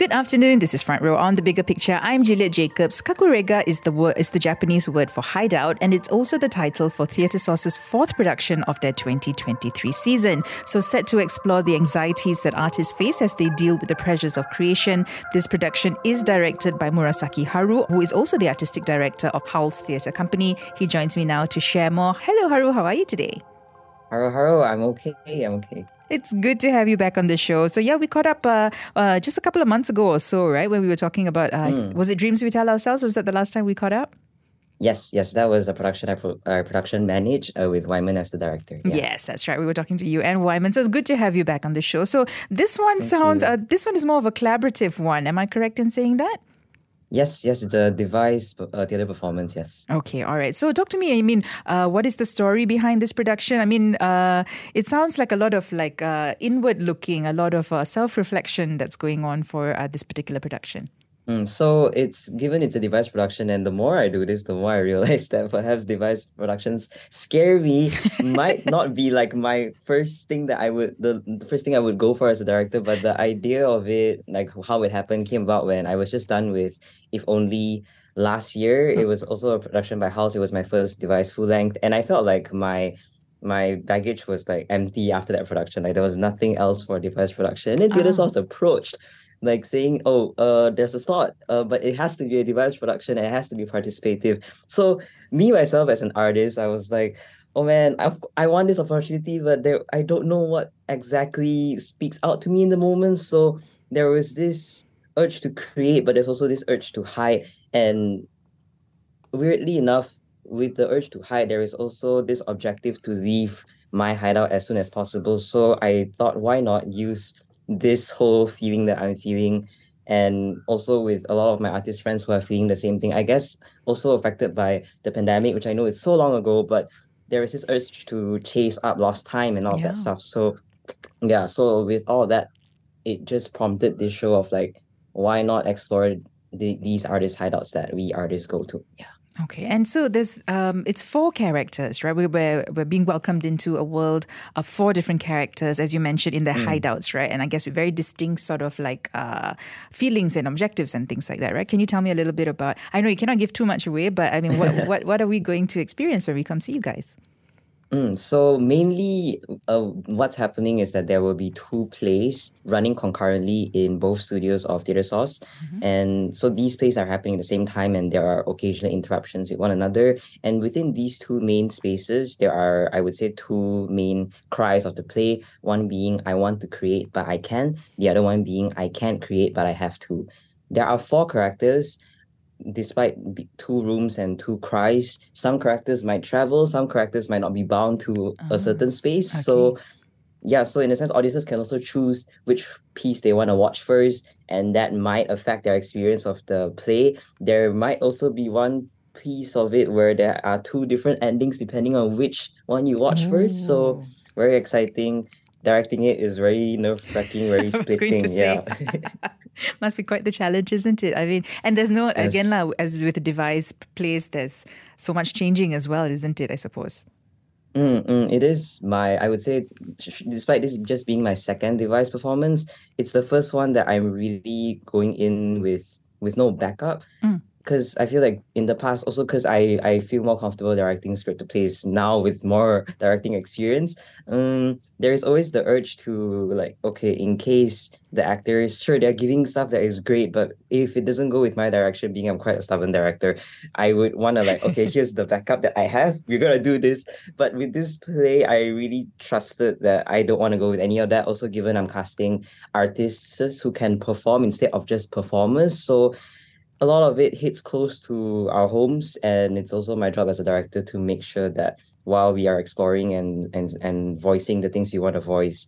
Good afternoon. This is Front Row on the Bigger Picture. I'm Juliet Jacobs. Kakurega is the word is the Japanese word for hideout, and it's also the title for Theatresauce's fourth production of their 2023 season. So set to explore the anxieties that artists face as they deal with the pressures of creation. This production is directed by Murasaki Haru, who is also the artistic director of Howl's Theatre Company. He joins me now to share more. Hello, Haru. How are you today? Hello, hello. I'm okay. I'm okay. It's good to have you back on the show. So yeah, we caught up uh, uh, just a couple of months ago or so, right? When we were talking about uh, mm. was it Dreams We Tell Ourselves? Was that the last time we caught up? Yes, yes, that was a production I pro- uh, production managed uh, with Wyman as the director. Yeah. Yes, that's right. We were talking to you and Wyman, so it's good to have you back on the show. So this one Thank sounds, uh, this one is more of a collaborative one. Am I correct in saying that? Yes, yes, it's a device uh, theater performance. Yes. Okay, all right. So talk to me. I mean, uh, what is the story behind this production? I mean, uh, it sounds like a lot of like uh, inward looking, a lot of uh, self reflection that's going on for uh, this particular production. Mm, so it's given it's a device production, and the more I do this, the more I realize that perhaps device productions scare me. might not be like my first thing that I would the, the first thing I would go for as a director, but the idea of it, like how it happened, came about when I was just done with If Only last year. It was also a production by Howl's. It was my first device full length, and I felt like my my baggage was like empty after that production. Like there was nothing else for device production. And then Theatresauce oh. approached like saying, oh, uh, there's a slot, uh, but it has to be a device production and it has to be participative. So me myself as an artist, I was like, oh man, I I want this opportunity, but there I don't know what exactly speaks out to me in the moment. So there was this urge to create, but there's also this urge to hide. And weirdly enough, with the urge to hide, there is also this objective to leave my hideout as soon as possible. So I thought, why not use this whole feeling that I'm feeling and also with a lot of my artist friends who are feeling the same thing. I guess also affected by the pandemic, which I know it's so long ago, but there is this urge to chase up lost time and all yeah. that stuff. So yeah, so with all that, it just prompted this show of like, why not explore the, these artist hideouts that we artists go to? Yeah. Okay, and so there's um, it's four characters, right? We're, we're, we're being welcomed into a world of four different characters, as you mentioned, in their mm. hideouts, right? And I guess with very distinct sort of like uh, feelings and objectives and things like that, right? Can you tell me a little bit about? I know you cannot give too much away, but I mean, what what what are we going to experience when we come see you guys? Mm, so mainly, uh, what's happening is that there will be two plays running concurrently in both studios of Theatresauce, mm-hmm. and so these plays are happening at the same time, and there are occasional interruptions with one another. And within these two main spaces, there are, I would say, two main cries of the play. One being "I want to create, but I can." The other one being "I can't create, but I have to." There are four characters despite two rooms and two cries, some characters might travel, some characters might not be bound to a ah, certain space. Okay. So yeah, so in a sense, audiences can also choose which piece they want to watch first, and that might affect their experience of the play. There might also be one piece of it where there are two different endings depending on which one you watch Ooh. first. So very exciting directing it is very nerve wracking, very splitting. Yeah. Must be quite the challenge, isn't it? I mean, and there's no, yes. again, now, as with the device plays, there's so much changing as well, isn't it? I suppose. Mm, mm, it is my, I would say, despite this just being my second device performance, it's the first one that I'm really going in with with no backup. Mm because I feel like in the past, also because I, I feel more comfortable directing scripted plays now with more directing experience, um, there is always the urge to like, okay, in case the actors, sure, they're giving stuff that is great, but if it doesn't go with my direction, being I'm quite a stubborn director, I would want to like, okay, here's the backup that I have. We're gonna do this. But with this play, I really trusted that I don't want to go with any of that. Also, given I'm casting artists who can perform instead of just performers, so a lot of it hits close to our homes and it's also my job as a director to make sure that while we are exploring and and and voicing the things we want to voice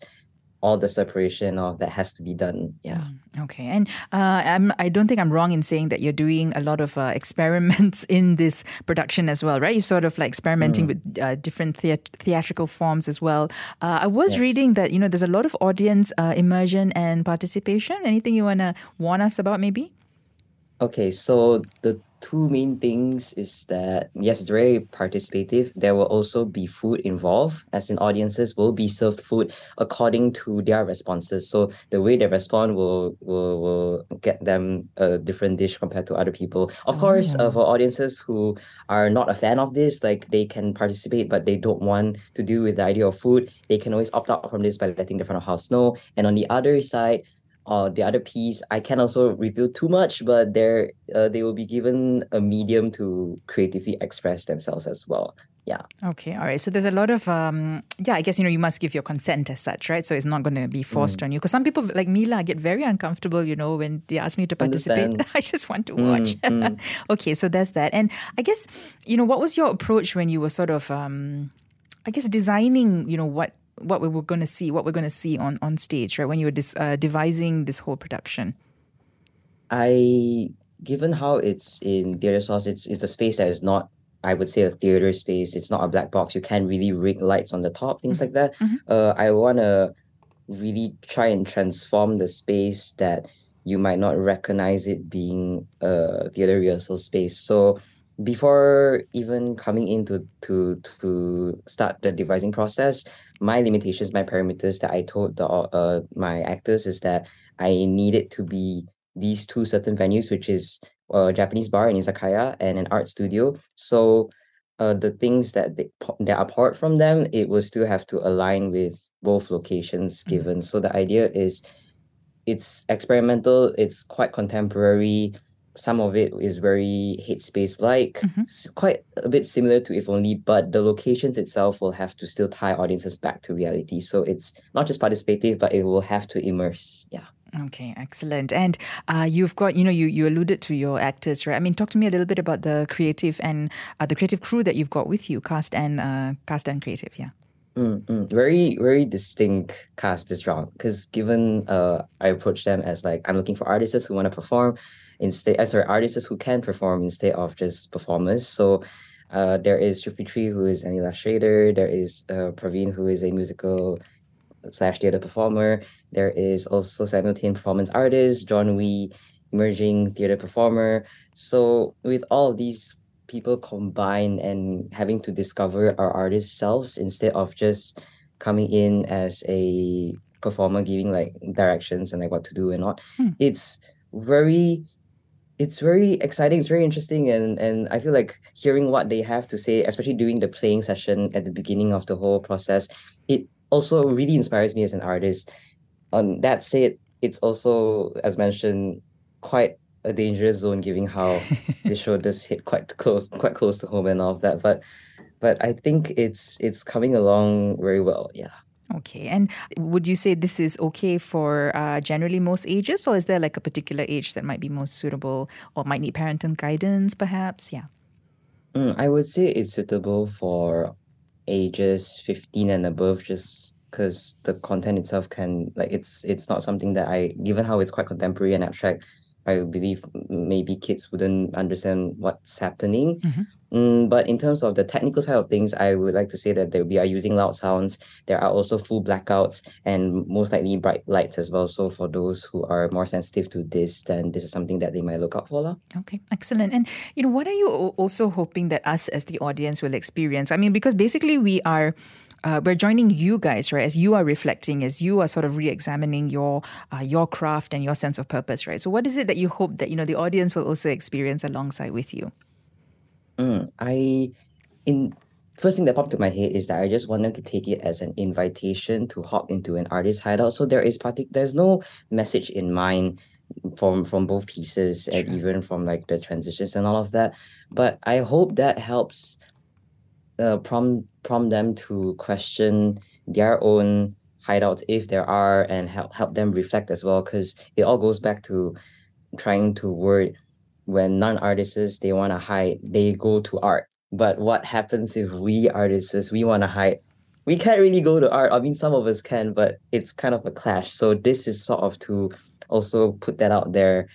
all the separation of that has to be done. Yeah. Mm, okay, and uh, I'm, I don't think I'm wrong in saying that you're doing a lot of uh, experiments in this production as well, right? You're sort of like experimenting mm. with uh, different thea- theatrical forms as well. Uh, I was yes. reading that you know there's a lot of audience uh, immersion and participation. Anything you wanna warn us about, maybe? Okay, so the two main things is that yes, it's very participative. There will also be food involved, as in audiences will be served food according to their responses. So the way they respond will will will get them a different dish compared to other people. Of course, uh, for audiences who are not a fan of this, like they can participate, but they don't want to do with the idea of food, they can always opt out from this by letting the front of house know. And on the other side, or the other piece i can also reveal too much but they're uh, they will be given a medium to creatively express themselves as well. Yeah. Okay all right. So there's a lot of um yeah i guess you know you must give your consent as such right? So it's not going to be forced mm. on you. Because some people like mila get very uncomfortable you know when they ask me to participate. I just want to watch. mm, mm. okay so there's that. And i guess you know what was your approach when you were sort of um i guess designing you know what what we were going to see, what we're going to see on on stage, right? When you were dis, uh, devising this whole production. I, given how it's in Theatresauce, it's it's a space that is not, I would say, a theater space. It's not a black box. You can't really rig lights on the top, things mm-hmm. like that. Mm-hmm. Uh, I want to really try and transform the space that you might not recognize it being a theater rehearsal space. So before even coming into to to start the devising process, my limitations, my parameters that I told the uh my actors is that I needed to be these two certain venues, which is a Japanese bar in izakaya and an art studio. So uh, the things that they that apart from them, it will still have to align with both locations mm-hmm. given. Mm-hmm. So the idea is it's experimental, it's quite contemporary, some of it is very headspace like mm-hmm. quite a bit similar to if only but the locations itself will have to still tie audiences back to reality so it's not just participative but it will have to immerse yeah Okay, excellent. And uh, you've got, you know, you, you alluded to your actors, right? I mean, talk to me a little bit about the creative and uh, the creative crew that you've got with you, cast and uh, cast and creative, yeah. Mm-hmm. Very, very distinct cast this round because given uh, I approach them as like I'm looking for artists who want to perform, instead uh, sorry artists who can perform instead of just performers so uh, there is Tree, who is an illustrator. There is uh, Praveen, who is a musical slash theater performer. There is also Samuel Tin, performance artist. John Wee, emerging theater performer. So with all these people combined and having to discover our artist selves instead of just coming in as a performer giving like directions and like what to do and not, hmm. it's very it's very exciting it's very interesting and and i feel like hearing what they have to say especially during the playing session at the beginning of the whole process it also really inspires me as an artist. On that said it's also as mentioned quite a dangerous zone given how the show does hit quite close quite close to home and all of that but but i think it's it's coming along very well yeah Okay. And would you say this is okay for uh, generally most ages, or is there like a particular age that might be most suitable or might need parental guidance, perhaps? Yeah. Mm, I would say it's suitable for ages 15 and above, just because the content itself can like it's it's not something that I given how it's quite contemporary and abstract I believe maybe kids wouldn't understand what's happening. Mm-hmm. Mm, but in terms of the technical side of things, I would like to say that they, we are using loud sounds. There are also full blackouts and most likely bright lights as well. So for those who are more sensitive to this, then this is something that they might look out for. Okay, excellent. And you know, what are you also hoping that us as the audience will experience? I mean, because basically we are uh, we're joining you guys, right? As you are reflecting, as you are sort of re-examining your uh, your craft and your sense of purpose, right? So, what is it that you hope that you know the audience will also experience alongside with you? Mm, I, in first thing that popped to my head is that I just want them to take it as an invitation to hop into an artist hideout. So there is partic- there's no message in mind from from both pieces sure. and even from like the transitions and all of that. But I hope that helps uh, prompt prompt them to question their own hideouts if there are and help help them reflect as well because it all goes back to trying to word when non-artists they want to hide they go to art but what happens if we artists we want to hide we can't really go to art. I mean, some of us can, but it's kind of a clash. So this is sort of to also put that out there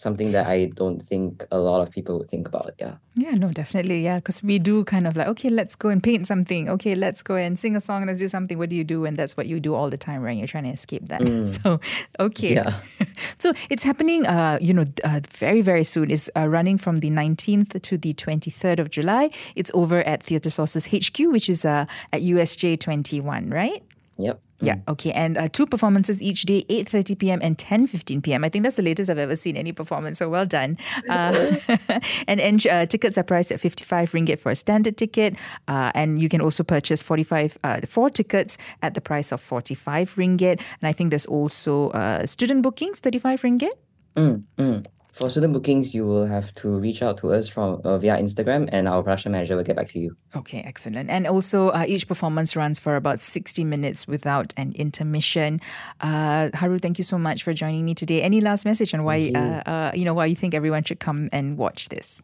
something that I don't think a lot of people would think about. Yeah. Yeah, no, definitely. Yeah. Because we do kind of like, okay, let's go and paint something. Okay, let's go and sing a song. Let's do something. What do you do? And that's what you do all the time, right? You're trying to escape that. Mm. So, okay. Yeah. so it's happening, uh, you know, uh, very, very soon. It's uh, running from the 19th to the 23rd of July. It's over at Theatresauce HQ, which is uh, at USJ 21, right? Yep. Yeah. Mm. Okay. And uh, two performances each day, 8.30 p.m. and 10.15 p.m. I think that's the latest I've ever seen any performance. So well done. Uh, and and uh, tickets are priced at 55 ringgit for a standard ticket. Uh, and you can also purchase 45, uh, four tickets at the price of 45 ringgit. And I think there's also uh, student bookings, 35 ringgit. Mm, mm. For student bookings, you will have to reach out to us from uh, via Instagram, and our production manager will get back to you. Okay, excellent. And also, uh, each performance runs for about sixty minutes without an intermission. Uh, Haru, thank you so much for joining me today. Any last message on why you. Uh, uh, you know why you think everyone should come and watch this?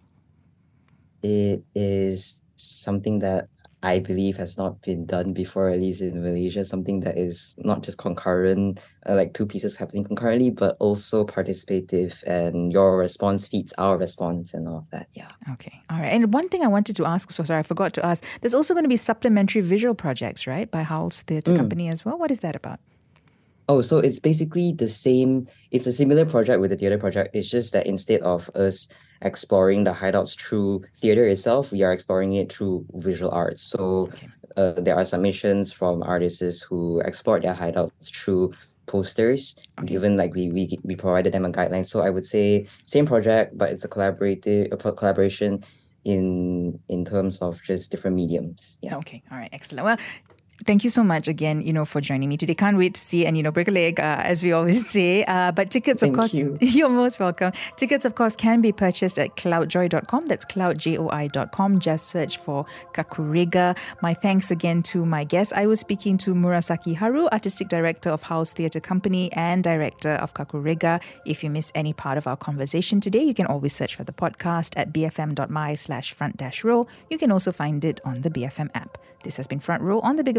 It is something that I believe has not been done before, at least in Malaysia, something that is not just concurrent, uh, like two pieces happening concurrently, but also participative and your response feeds our response and all of that. Yeah. Okay. All right. And one thing I wanted to ask, so sorry, I forgot to ask, there's also going to be supplementary visual projects, right, by Howl's Theatre mm. Company as well. What is that about? Oh, so it's basically the same. It's a similar project with the theater project. It's just that instead of us exploring the hideouts through theater itself, we are exploring it through visual arts. So okay. uh, there are submissions from artists who explore their hideouts through posters. Okay. Given like we, we we provided them a guideline. So I would say same project, but it's a collaborative a collaboration in in terms of just different mediums. Yeah. Okay. All right. Excellent. Well, Thank you so much again, you know, for joining me today. Can't wait to see and you know break a leg, uh, as we always say. Uh, but tickets, Thank of course, you. you're most welcome. Tickets, of course, can be purchased at cloudjoi.com. That's cloudjoi.com. Just search for Kakurega. My thanks again to my guest. I was speaking to Murasaki Haru, artistic director of Howl's Theatre Company and director of Kakurega. If you miss any part of our conversation today, you can always search for the podcast at bfm.my slash front dash row. You can also find it on the BFM app. This has been Front Row on the Bigger